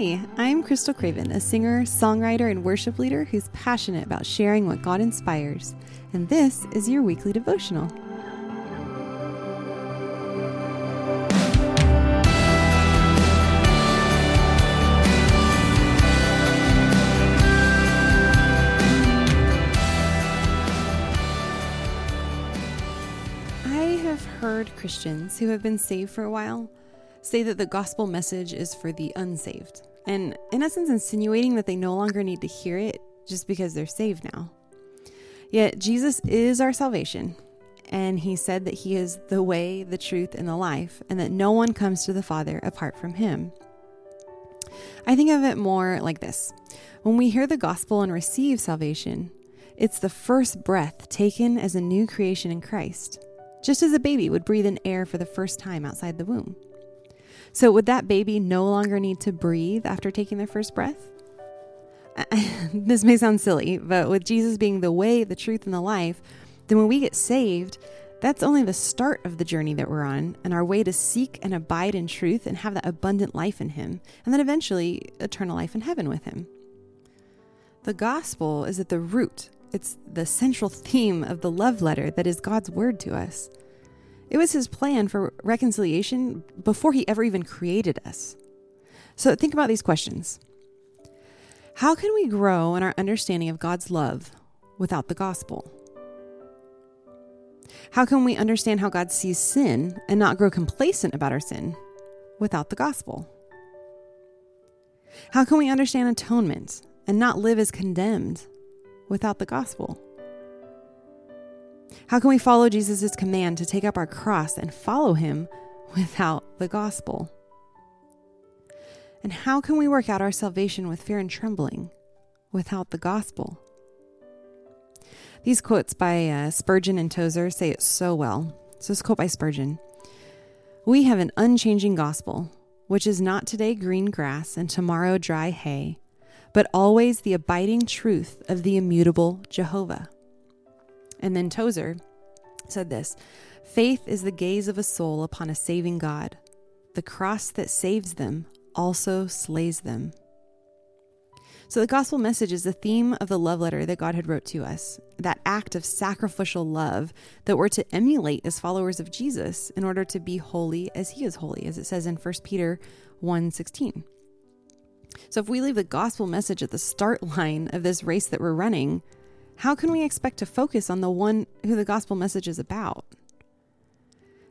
Hi, I'm Krystal Craven, a singer, songwriter, and worship leader who's passionate about sharing what God inspires. And this is your weekly devotional. I have heard Christians who have been saved for a while say that the gospel message is for the unsaved, and in essence, insinuating that they no longer need to hear it just because they're saved now. Yet, Jesus is our salvation, and he said that he is the way, the truth, and the life, and that no one comes to the Father apart from him. I think of it more like this when we hear the gospel and receive salvation, it's the first breath taken as a new creation in Christ, just as a baby would breathe in air for the first time outside the womb. So, would that baby no longer need to breathe after taking their first breath? this may sound silly, but with Jesus being the way, the truth, and the life, then when we get saved, that's only the start of the journey that we're on and our way to seek and abide in truth and have that abundant life in Him, and then eventually eternal life in heaven with Him. The gospel is at the root, it's the central theme of the love letter that is God's word to us. It was his plan for reconciliation before he ever even created us. So think about these questions How can we grow in our understanding of God's love without the gospel? How can we understand how God sees sin and not grow complacent about our sin without the gospel? How can we understand atonement and not live as condemned without the gospel? How can we follow Jesus' command to take up our cross and follow him without the gospel? And how can we work out our salvation with fear and trembling without the gospel? These quotes by uh, Spurgeon and Tozer say it so well. So, this quote by Spurgeon We have an unchanging gospel, which is not today green grass and tomorrow dry hay, but always the abiding truth of the immutable Jehovah. And then Tozer said this Faith is the gaze of a soul upon a saving God. The cross that saves them also slays them. So, the gospel message is the theme of the love letter that God had wrote to us, that act of sacrificial love that we're to emulate as followers of Jesus in order to be holy as he is holy, as it says in 1 Peter 1 16. So, if we leave the gospel message at the start line of this race that we're running, how can we expect to focus on the one who the gospel message is about?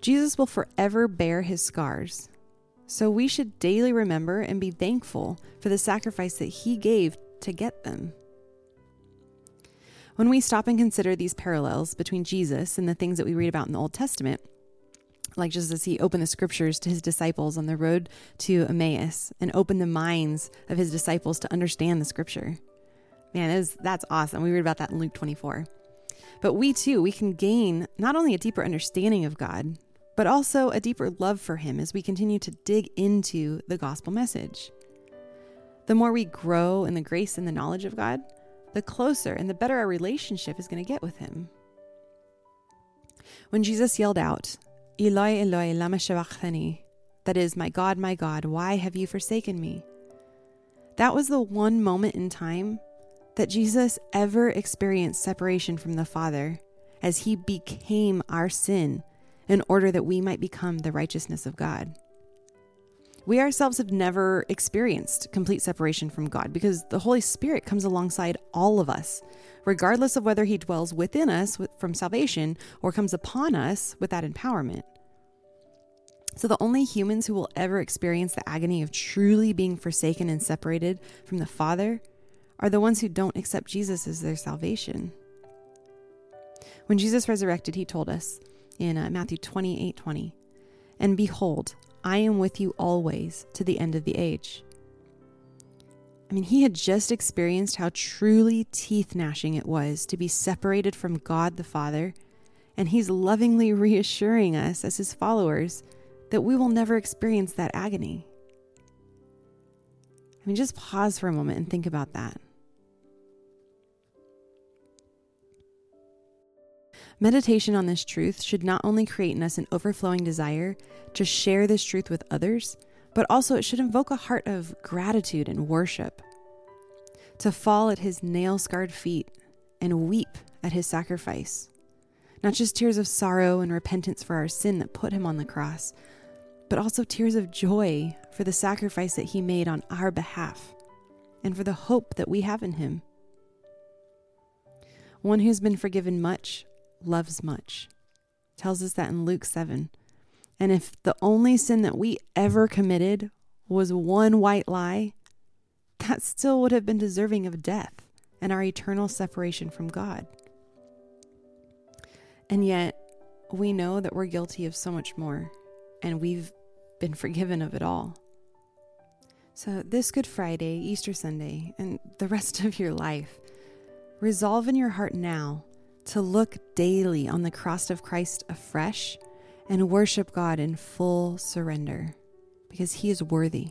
Jesus will forever bear his scars. So we should daily remember and be thankful for the sacrifice that he gave to get them. When we stop and consider these parallels between Jesus and the things that we read about in the Old Testament, like just as he opened the scriptures to his disciples on the road to Emmaus and opened the minds of his disciples to understand the scripture. Man, is that's awesome. We read about that in Luke 24. But we too, we can gain not only a deeper understanding of God, but also a deeper love for him as we continue to dig into the gospel message. The more we grow in the grace and the knowledge of God, the closer and the better our relationship is going to get with him. When Jesus yelled out, Eloi, Eloi, lama sabachthani, that is, my God, my God, why have you forsaken me? That was the one moment in time that Jesus ever experienced separation from the Father as he became our sin in order that we might become the righteousness of God. We ourselves have never experienced complete separation from God because the Holy Spirit comes alongside all of us, regardless of whether he dwells within us from salvation or comes upon us with that empowerment. So, the only humans who will ever experience the agony of truly being forsaken and separated from the Father are the ones who don't accept Jesus as their salvation. When Jesus resurrected, he told us in uh, Matthew 28 20, And behold, I am with you always to the end of the age. I mean, he had just experienced how truly teeth gnashing it was to be separated from God the Father, and he's lovingly reassuring us as his followers that we will never experience that agony. I mean, just pause for a moment and think about that. Meditation on this truth should not only create in us an overflowing desire to share this truth with others, but also it should invoke a heart of gratitude and worship. To fall at his nail scarred feet and weep at his sacrifice. Not just tears of sorrow and repentance for our sin that put him on the cross, but also tears of joy for the sacrifice that he made on our behalf and for the hope that we have in him. One who's been forgiven much loves much. Tells us that in Luke 7. And if the only sin that we ever committed was one white lie, that still would have been deserving of death and our eternal separation from God. And yet, we know that we're guilty of so much more, and we've been forgiven of it all. So, this Good Friday, Easter Sunday, and the rest of your life, resolve in your heart now to look daily on the cross of Christ afresh and worship God in full surrender because He is worthy.